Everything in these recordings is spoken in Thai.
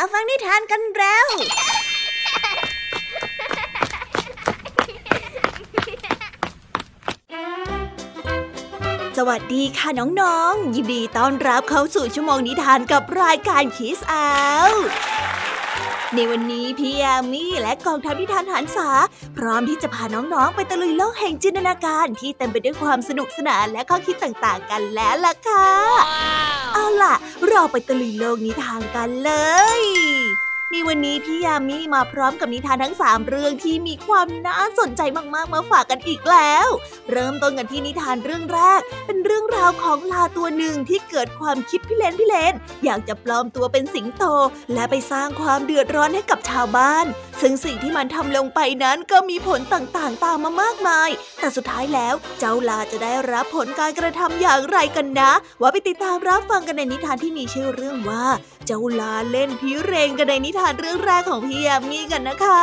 มาฟังนิทานกันแล้ว สวัสดีค่ะน้องๆ ยินดีต้อนรับเข้าสู่ชั่วโมงนิทานกับรายการคิสอาในวันนี้พี่ยามีและกองทัพนิทานหันษา พร้อมที่จะพาน้องๆ ไปตะลุยโลกแห่งจินตนาการที่เต็มไปด้วยความสนุกสนานและข้อคิดต่างๆ กันแล้วล่ะค่ะ เอาล่ะ เราไปตะลุยโลกนิทานกันเลย ในวันนี้พี่ยามีมาพร้อมกับนิทานทั้งสามเรื่องที่มีความน่าสนใจมากๆ มาฝากกันอีกแล้ว เริ่มต้นกันที่นิทานเรื่องแรก เป็นเรื่องราวของลาตัวหนึ่งที่เกิดความคิดพิเรนพิเรนอยากจะปลอมตัวเป็นสิงโต และไปสร้างความเดือดร้อนให้กับชาวบ้าน ซึ่งสิ่งที่มันทำลงไปนั้นก็มีผลต่างๆ ตามมามากมาย แต่สุดท้ายแล้วเจ้าลาจะได้รับผลการกระทำอย่างไรกันนะ ว่าไปติดตามรับฟังกันในนิทานที่มีชื่อเรื่องว่า เจ้าลาเล่นพิเรนกันในนิทานเรื่องแรกของพี่ยามีกันนะคะ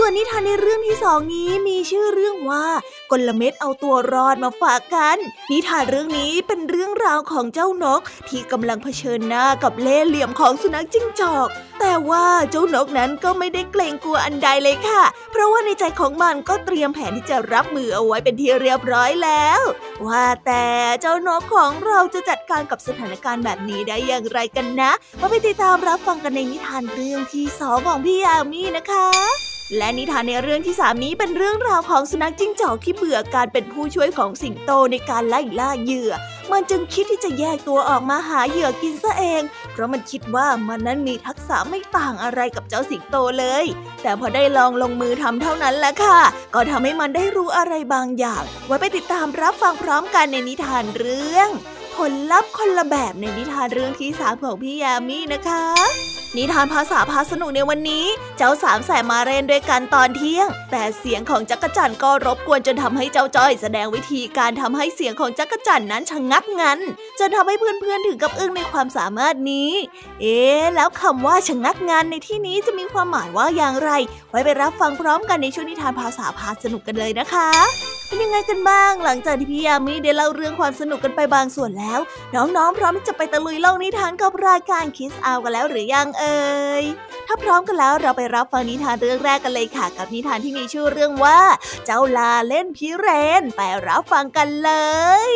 ส่วนนิทานในเรื่องที่สองนี้มีชื่อเรื่องว่ากลเม็ดเอาตัวรอดมาฝากกัน นิทานเรื่องนี้เป็นเรื่องราวของเจ้านก ที่กำลังเผชิญหน้ากับเล่ห์เหลี่ยมของสุนัขจิ้งจอก แต่ว่าเจ้านกนั้นก็ไม่ได้เกรงกลัวอันใดเลยค่ะ เพราะว่าในใจของมันก็เตรียมแผนที่จะรับมือเอาไว้เป็นที่เรียบร้อยแล้ว ว่าแต่เจ้านกของเราจะจัดการกับสถานการณ์แบบนี้ได้อย่างไรกันนะมาไปติดตามรับฟังกันในนิทานเรื่องที่สองของพี่ยามีนะคะ และนิทานในเรื่องที่สามนี้เป็นเรื่องราวของสุนัขจิ้งจอกที่เบื่อการเป็นผู้ช่วยของสิงโตในการไล่ล่าเหยื่อ มันจึงคิดที่จะแยกตัวออกมาหาเหยื่อกินซะเอง เพราะมันคิดว่ามันนั้นมีทักษะไม่ต่างอะไรกับเจ้าสิงโตเลย แต่พอได้ลองลงมือทำเท่านั้นแหละค่ะ ก็ทำให้มันได้รู้อะไรบางอย่าง ไว้ไปติดตามรับฟังพร้อมกันในนิทานเรื่อง ผลลัพธ์คนละแบบในนิทานเรื่องที่สามของพี่ยามีนะคะ นิทานภาษาพาสนุกในวันนี้ เจ้าสามแสบมาเรนด้วยกันตอนเที่ยง แต่เสียงของจักรจันก็รบกวนจนทำให้เจ้าจ้อย แสดงวิธีการทำให้เสียงของจักรจันนั้นชะงักงันจนทำให้เพื่อนๆถึงกับอึ้งในความสามารถนี้ เอ๊แล้วคำว่าชะงักงันในที่นี้จะมีความหมายว่าอย่างไร ไว้ไปรับฟังพร้อมกันในช่วงนิทานภาษาพาสนุกกันเลยนะคะเป็นยังไงกันบ้าง หลังจากที่พี่ยามีได้เล่าเรื่องความสนุกกันไปบางส่วนแล้ว น้องๆพร้อมที่จะไปตะลุยเล่านิทานกับรายการคิสอากันแล้วหรือยังเอ่ย ถ้าพร้อมกันแล้วเราไปรับฟังนิทานเรื่องแรกกันเลยค่ะ กับนิทานที่มีชื่อเรื่องว่า เจ้าลาเล่นพิเรน ไปรับฟังกันเลย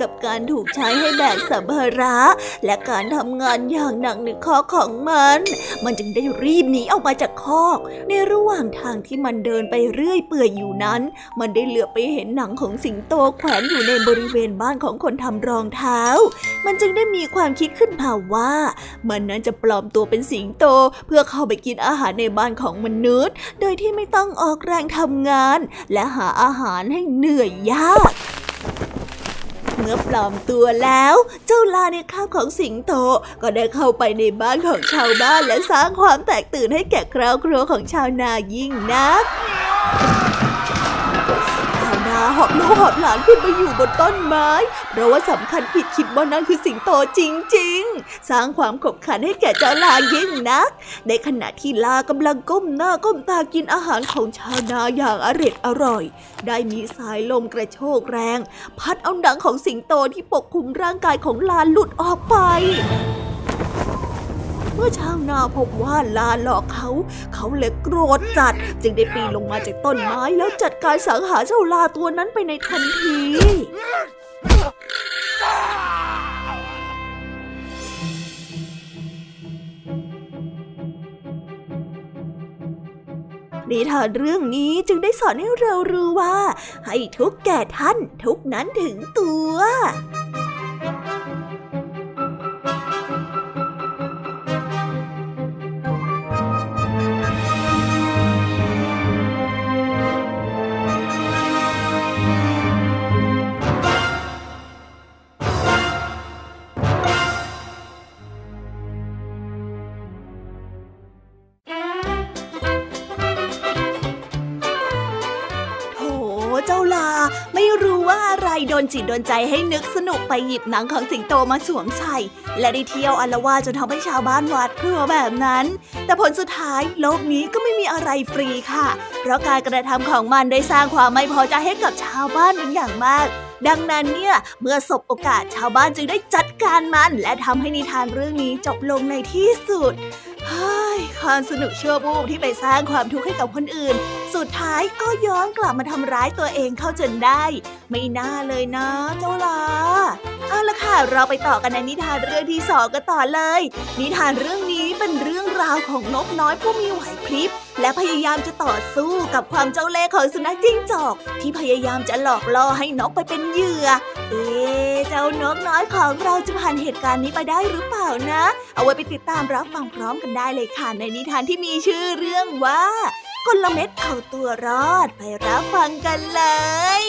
กับการถูกใช้ให้แบกสัมภาระ และการทำงานอย่างหนักในคอกของมัน มันจึงได้รีบหนีออกมาจากคอก ในระหว่างทางที่มันเดินไปเรื่อยเปื่อยอยู่นั้น มันได้เหลือไปเห็นหนังของสิงโตแขวนอยู่ในบริเวณบ้านของคนทำรองเท้า มันจึงได้มีความคิดขึ้นมาว่า มันนั้นจะปลอมตัวเป็นสิงโต เพื่อเข้าไปกินอาหารในบ้านของมนุษย์ โดยที่ไม่ต้องออกแรงทำงาน และหาอาหารให้เหนื่อยยาก เมื่อปลอมตัวแล้ว เจ้าลาในข้าวของสิงโต ก็ได้เข้าไปในบ้านของชาวบ้านและสร้างความแตกตื่นให้แก่ครอบครัวของชาวนายิ่งนัก หอบลูกหอบหลานขึ้นไปอยู่บนต้นไม้ เพราะว่าสำคัญผิดคิดว่านั่นคือสิงโตจริง ๆ สร้างความขบขันให้แก่เจ้าลายิ่งนัก ในขณะที่ลากำลังก้มหน้าก้มตากินอาหารของชาวนาอย่างอร็ดอร่อย ได้มีสายลมกระโชกแรง พัดเอาหนังของสิงโตที่ปกคลุมร่างกายของลาหลุดออกไป มื่อชาวนาพบว่าลาหลอกเขา เขาเลยโกรธจัด จึงได้ปีนลงมาจากต้นไม้แล้วจัดการสังหารเจ้าลาตัวนั้นไปในทันทีนิทานเรื่องนี้จึงได้สอนให้เรารู้ว่า ให้ทุกแก่ท่านทุกนั้นถึงตัว โดนจิตโดนใจให้นึกสนุกไปหยิบหนังของสิงโตมาสวมใส่ และได้เที่ยวอลวาจนทำให้ชาวบ้านหวาดกลัวแบบนั้น แต่ผลสุดท้ายโลกนี้ก็ไม่มีอะไรฟรีค่ะ เพราะการกระทำของมันได้สร้างความไม่พอใจให้กับชาวบ้านเป็นอย่างมากดังนั้นเนี่ยเมื่อสบโอกาสชาวบ้านจึงได้จัดการมัน และทำให้นิทานเรื่องนี้จบลงในที่สุด ความสนุกชั่วบูบที่ไปสร้างความทุกข์ให้กับคนอื่น สุดท้ายก็ย้อนกลับมาทำร้ายตัวเองเข้าจนได้ ไม่น่าเลยนะ เจ้าลาเอาละค่ะ เราไปต่อกันในนิทานเรื่องที่สองกันต่อเลย นิทานเรื่องนี้เป็นเรื่องราวของนกน้อยผู้มีไหวพริบและพยายามจะต่อสู้กับความเจ้าเล่ห์ของสุนัขจิ้งจอก ที่พยายามจะหลอกล่อให้นกไปเป็นเหยื่อ เอ๊ะเจ้านกน้อยของเราจะผ่านเหตุการณ์นี้ไปได้หรือเปล่านะ เอาไว้ไปติดตามรับฟังพร้อมกันได้เลยค่ะในนิทานที่มีชื่อเรื่องว่ากลเม็ดเอาตัวรอดไปรับฟังกันเลย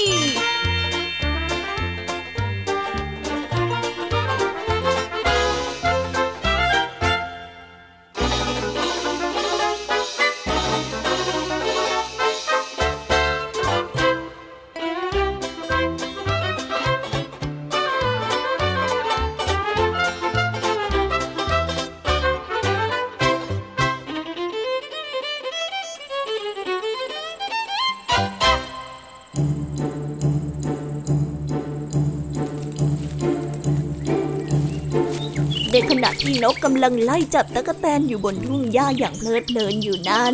นขณะที่นกกำลังไล่จับตะกแตนอยู่บนทุ่งหญ้าอย่างเพลิดเพลินอยู่นั้น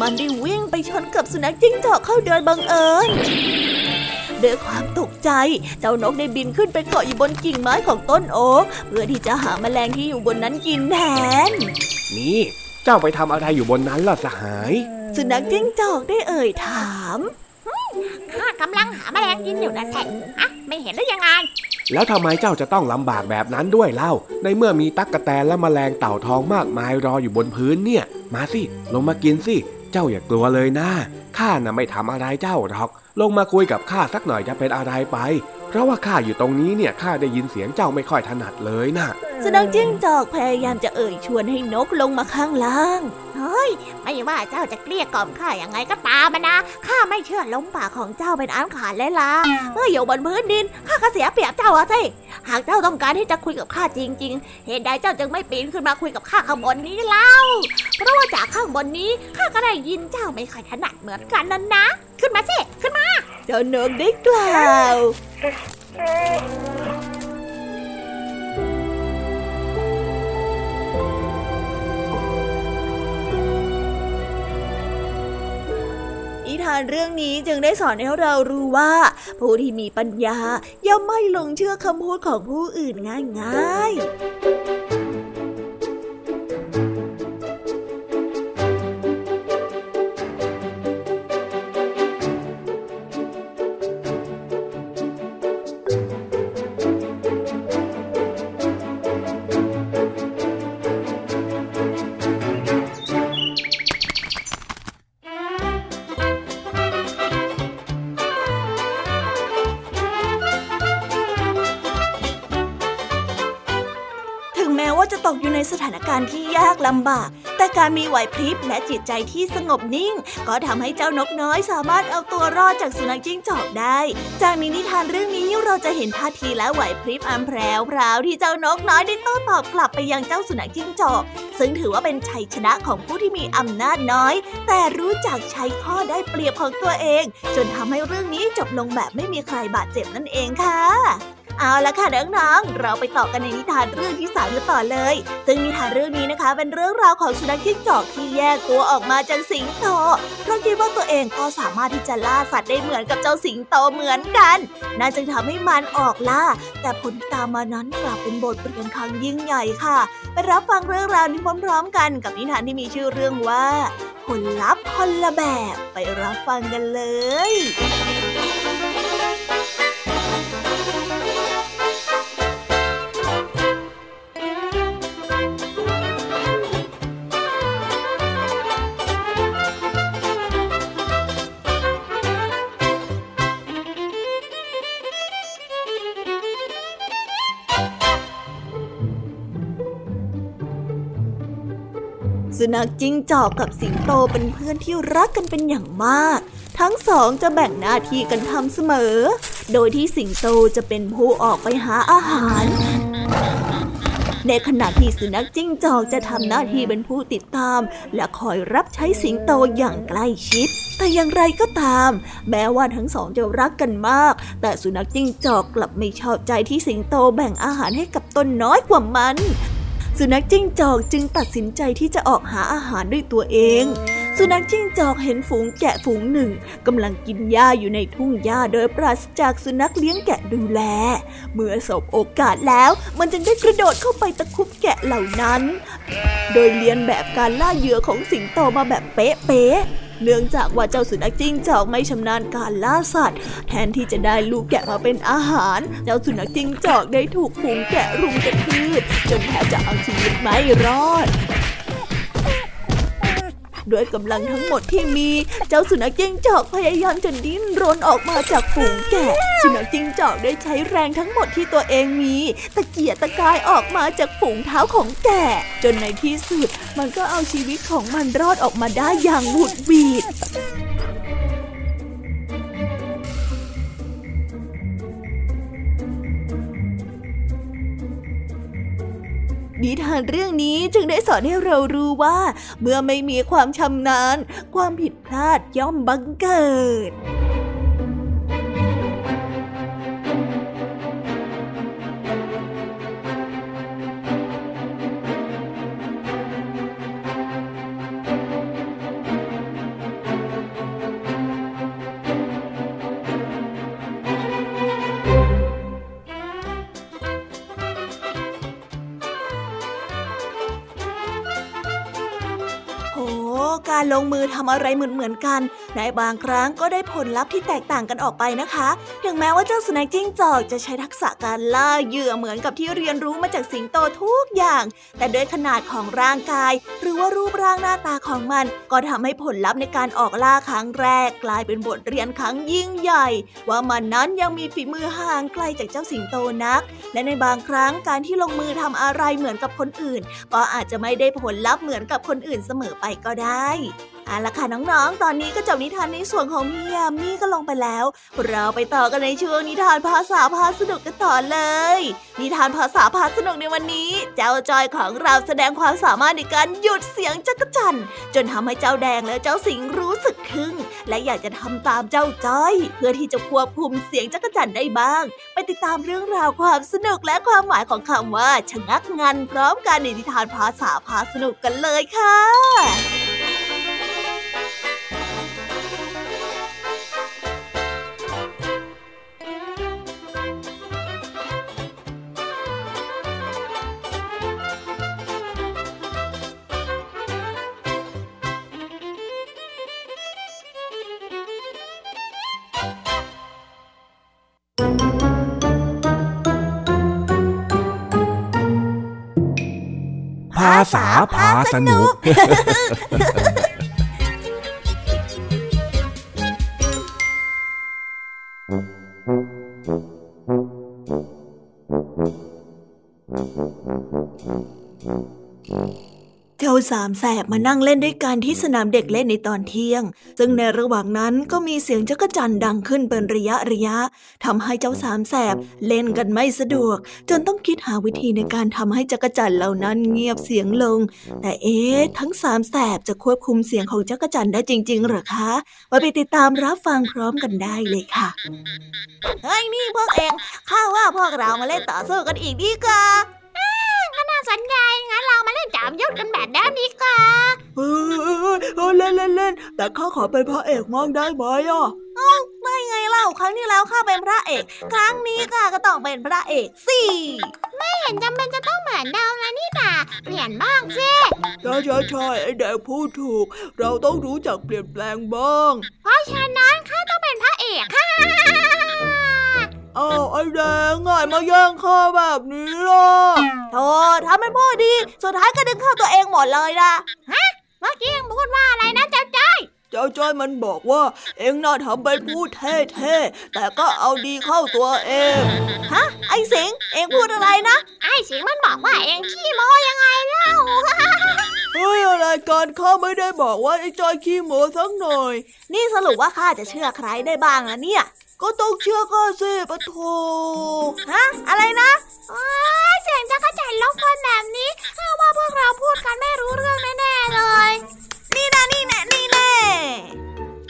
มันได้วิ่งไปชนกับสุนัขจิ้งจอกเข้าโดยบังเอิญด้วยความตกใจ เจ้านกได้บินขึ้นไปเกาะอยู่บนกิ่งไม้ของต้นโอ๊กเพื่อที่จะหาแมลงที่อยู่บนนั้นกินแทน นี่ เจ้าไปทำอะไรอยู่บนนั้นล่ะสหาย สุนัขจิ้งจอกได้เอ่ยถามข้ากำลังหาแมลงกินอยู่นะแท้อะไม่เห็นหรือยังไง แล้วทำไมเจ้าจะต้องลำบากแบบนั้นด้วยเล่า ในเมื่อมีตั๊กกะแตนและแมลงเต่าทองมากมายรออยู่บนพื้นเนี่ย มาสิ ลงมากินสิ เจ้าอย่ากลัวเลยนะ ข้าน่ะไม่ทำอะไรเจ้าหรอก ลงมาคุยกับข้าสักหน่อยจะเป็นอะไรไป เพราะว่าข้าอยู่ตรงนี้เนี่ยข้าได้ยินเสียงเจ้าไม่ค่อยถนัดเลยนะสุนัขจิ้งจอกพยายามจะเอ่ยชวนให้นกลงมาข้างล่างเฮ้ยไม่ว่าเจ้าจะเกลี้ยกล่อมข้าอย่างไงก็ตามนะข้าไม่เชื่อล้มปากของเจ้าเป็นอันขาดเลยล่ะเมื่ออยู่บนพื้นดินข้าก็เสียเปรียบเจ้าอะสิ หากเจ้าต้องการที่จะคุยกับข้าจริง ๆ เหตุใดเจ้าจึงไม่ปีนขึ้นมาคุยกับข้าข้างบนนี้เล่า เพราะว่าจากข้างบนนี้ข้าก็ได้ยินเจ้าไม่ค่อยถนัดเหมือนกันนั่นนะ ขึ้นมาสิ ขึ้นมา เจ้านกได้กล่าว ทานเรื่องนี้จึงได้สอนให้เรารู้ว่า ผู้ที่มีปัญญาย่อมไม่หลงเชื่อคำพูดของผู้อื่นง่ายๆ สถานการณ์ที่ยากลำบาก แต่การมีไหวพริบและจิตใจที่สงบนิ่ง ก็ทำให้เจ้านกน้อยสามารถเอาตัวรอดจากสุนัขจิ้งจอกได้ จากนิทานเรื่องนี้เราจะเห็นท่าทีและไหวพริบอันแพรวพราวที่เจ้านกน้อยได้โต้ตอบกลับไปยังเจ้าสุนัขจิ้งจอก ซึ่งถือว่าเป็นชัยชนะของผู้ที่มีอำนาจน้อย แต่รู้จักใช้ข้อได้เปรียบของตัวเอง จนทำให้เรื่องนี้จบลงแบบไม่มีใครบาดเจ็บนั่นเองค่ะ เอาละค่ะน้องๆ เราไปต่อกันในนิทานเรื่องที่สามกันต่อเลย ซึ่งนิทานเรื่องนี้นะคะ เป็นเรื่องราวของสุนัขจิ้งจอกที่แยกตัวออกมาจากสิงโต เพราะคิดว่าตัวเองก็สามารถที่จะล่าสัตว์ได้เหมือนกับเจ้าสิงโตเหมือนกัน น่าจึงทำให้มันออกล่า แต่ผลตามมานั้นกลับเป็นบทเรียนครั้งยิ่งใหญ่ค่ะ ไปรับฟังเรื่องราวนี้พร้อมๆ กันกับนิทานที่มีชื่อเรื่องว่า ผลลัพธ์คนละแบบ ไปรับฟังกันเลย นัขจิ้งจอกกับสิงโตเป็นเพื่อนที่รักกันเป็นอย่างมาก ทั้งสองจะแบ่งหน้าที่กันทำเสมอ โดยที่สิงโตจะเป็นผู้ออกไปหาอาหาร ในขณะที่สุนัขจิ้งจอกจะทำหน้าที่เป็นผู้ติดตาม และคอยรับใช้สิงโตอย่างใกล้ชิด แต่อย่างไรก็ตาม แม้ว่าทั้งสองจะรักกันมาก แต่สุนัขจิ้งจอกกลับไม่ชอบใจที่สิงโตแบ่งอาหารให้กับตนน้อยกว่ามัน สุนัขจิ้งจอกจึงตัดสินใจที่จะออกหาอาหารด้วยตัวเอง สุนัขจิ้งจอกเห็นฝูงแกะฝูงหนึ่งกำลังกินหญ้าอยู่ในทุ่งหญ้าโดยปราศจากสุนัขเลี้ยงแกะดูแล เมื่อสบโอกาสแล้ว มันจึงได้กระโดดเข้าไปตะคุบแกะเหล่านั้น โดยเลียนแบบการล่าเหยื่อของสิงโตมาแบบเป๊ะ เนื่องจากว่าเจ้าสุนัขจิ้งจอกไม่ชำนาญการล่าสัตว์ แทนที่จะได้ลูกแกะมาเป็นอาหาร เจ้าสุนัขจิ้งจอกได้ถูกฝูงแกะรุมกระทืบจนแทบจะเอาชีวิตไม่รอด ด้วยกำลังทั้งหมดที่มี เจ้าสุนัขจิ้งจอกพยายามจะดิ้นรนออกมาจากฝูงแกะ สุนัขจิ้งจอกได้ใช้แรงทั้งหมดที่ตัวเองมี ตะเกียกตะกายออกมาจากฝูงเท้าของแกะ จนในที่สุด มันก็เอาชีวิตของมันรอดออกมาได้อย่างหวุดหวิด นิทานเรื่องนี้จึงได้สอนให้เรารู้ว่า เมื่อไม่มีความชำนาญ ความผิดพลาดย่อมบังเกิด การลงมือทำอะไรเหมือนเหมือนกัน ในบางครั้งก็ได้ผลลัพธ์ที่แตกต่างกันออกไปนะคะ ถึงแม้ว่าเจ้าสุนัขจิ้งจอกจะใช้ทักษะการล่าเหยื่อเหมือนกับที่เรียนรู้มาจากสิงโตทุกอย่าง แต่ด้วยขนาดของร่างกาย หรือว่ารูปร่างหน้าตาของมัน ก็ทำให้ผลลัพธ์ในการออกล่าครั้งแรก กลายเป็นบทเรียนครั้งยิ่งใหญ่ ว่ามันนั้นยังมีฝีมือห่างไกลจากเจ้าสิงโตนัก และในบางครั้งการที่ลงมือทำอะไรเหมือนกับคนอื่น ก็อาจจะไม่ได้ผลลัพธ์เหมือนกับคนอื่นเสมอไปก็ได้เอาละค่ะน้องๆ ตอนนี้ก็จบนิทานในส่วนของพี่ยามีก็ลงไปแล้ว เราไปต่อกันในช่วงนิทานภาษาพาสนุกกันต่อเลย นิทานภาษาพาสนุกในวันนี้ เจ้าจอยของเราแสดงความสามารถในการหยุดเสียงจักรจันจนทำให้เจ้าแดงและเจ้าสิงรู้สึกคึ่งและอยากจะทำตามเจ้าจอย เพื่อที่จะควบคุมเสียงจักรจันได้บ้าง ไปติดตามเรื่องราวความสนุกและความหมายของคำว่าชะงักงันพร้อมกันในนิทานภาษาพาสนุกกันเลยค่ะาษาพาสนุก สามแสบมานั่งเล่นด้วยกันที่สนามเด็กเล่นในตอนเที่ยง ซึ่งในระหว่างนั้นก็มีเสียงจักจั่นดังขึ้นเป็นระยะระยะทำให้เจ้าสามแสบเล่นกันไม่สะดวก จนต้องคิดหาวิธีในการทำให้จักจั่นเหล่านั้นเงียบเสียงลง แต่เอ๊ะทั้งสามแสบจะควบคุมเสียงของจักจั่นได้จริง ๆหรอคะมาไปติดตามรับฟังพร้อมกันได้เลยค่ะเฮ้ยนี่พวกเองข้าว่าพวกเรามาเล่นต่อสู้กันอีกดีกว่า น่าสนใจงั้นเรามาเล่นจับยุทธกันแบบนี้ดีกว่าเออเล่นเล่นเล่นแต่ข้าขอเป็นพระเอกมั่งได้ไหมอะได้ไงเล่าครั้งที่แล้วข้าเป็นพระเอก ครั้งนี้ข้าก็ต้องเป็นพระเอกสิไม่เห็นจำเป็นจะต้องเหมือนเดิมนะนี่นาเปลี่ยนบ้างสิใช่ใช่ใช่ไอเด็กพูดถูก เราต้องรู้จักเปลี่ยนแปลงบ้าง เพราะฉะนั้นข้าต้องเป็นพระเอกค่ะอ้าวไอ้ แดงง่ายมาแย่งข้าแบบนี้ล่ะโธ่ทำเป็นพูดดี สุดท้ายก็ดึงเข้าตัวเองหมดเลยนะฮะเมื่อกี้พูดว่าอะไรนะเจ้าจ้อยเจ้าจ้อยมันบอกว่า เองน่าทำเป็นพูดเท่ๆแต่ก็เอาดีเข้าตัวเองฮะไอ้สิงเองพูดอะไรนะ ไอ้สิงมันบอกว่าเองขี้โมยังไงเล่าเฮ้ยอะไรกันข้าไม่ได้บอกว่าไอ้จอยขี้โมสักหน่อย นี่สรุปว่าข้าจะเชื่อใครได้บ้างล่ะเนี่ย ก็ต้องเชื่อข้าสิปะโถฮะ อะไรนะเสียงจักรจันรบกวนแบบนี้ข้าว่าพวกเราพูดกันไม่รู้เรื่องแน่ๆเลย นี่นะนี่แน่นี่แน่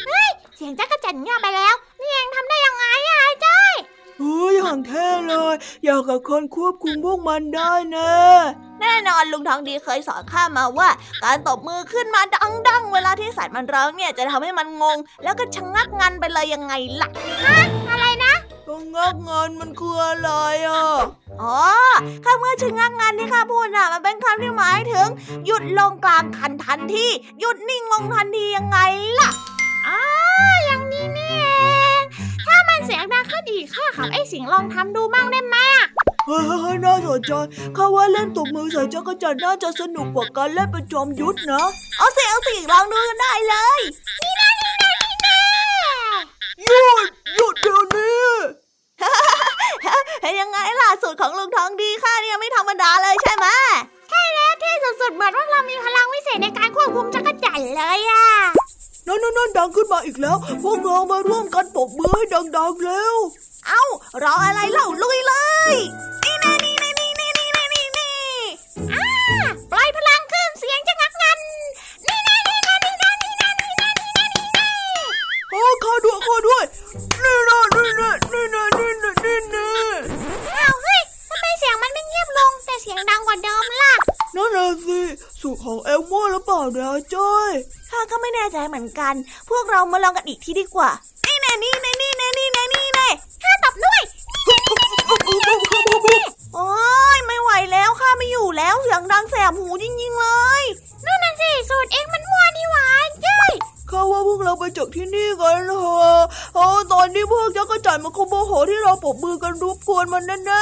เฮ้ย เสียงจักรจันเงียบไปแล้ว นี่เองทำได้ยังไงอะไอ้จ้อย เฮ้ยอย่างแท้เลย อยากกับคนควบคุมพวกมันได้นะแน่นอนลุงทองดีเคยสอนข้ามาว่า การตบมือขึ้นมาดังๆ เวลาที่สัตว์มันร้องเนี่ยจะทำให้มันงง แล้วก็ชะงักงันไปเลยยังไงล่ะฮะอะไรนะชะงักงันมันคืออะไรอะอ๋อคำว่าชะงักงันที่ข้าพูดน่ะมันเป็นคำที่หมายถึง หยุดลงกลางคันทันทีหยุดนิ่งลงทันทียังไงล่ะอ๋ออย่างนี้นี่เองถ้ามัน เสียงดังข้าดีข้าขับไอ้สิงลองทำดูมั่งได้ไหมเฮ้ยน่าสนใจข้าว่าเล่นตบมือใส่จักรจันน่าจะสนุกกว่าการเล่นเป็นจอมยุทธนะ เอาสิเอาสิลองดูกันได้เลยนี่นะนี่นะนี่นะหยุด หยุดเดี๋ยวนี้เห็นยังไงล่ะสูตรของลุงทองดีข้าเนี่ยไม่ธรรมดาเลยใช่ไหม ใช่แล้วที่สุดๆเหมือนว่าเรามีพลังวิเศษในการควบคุมจักรจันเลยอะ นั่นนั่นดังขึ้นมาอีกแล้ว พวกเรามาร่วมกันปกมือให้ดังๆแล้ว เอ้ารออะไรเล่า มาลองกันอีกทีดีกว่า นี่แน่นี่แน่นี่แน่นี่แน่นี่แน่ข้าตบด้วยโอ้ยไม่ไหวแล้วข้าไม่อยู่แล้วเสียงดังแสบหูจริงๆเลยนั่นน่ะสิสูตรเองมันมั่วนี่หว่าจ้อยข้าว่าพวกเราไปจากที่นี่กันเถอะเออตอนนี้พวกจักรจันมันคงโมโหที่เราปบมือกันรบกวนมันแน่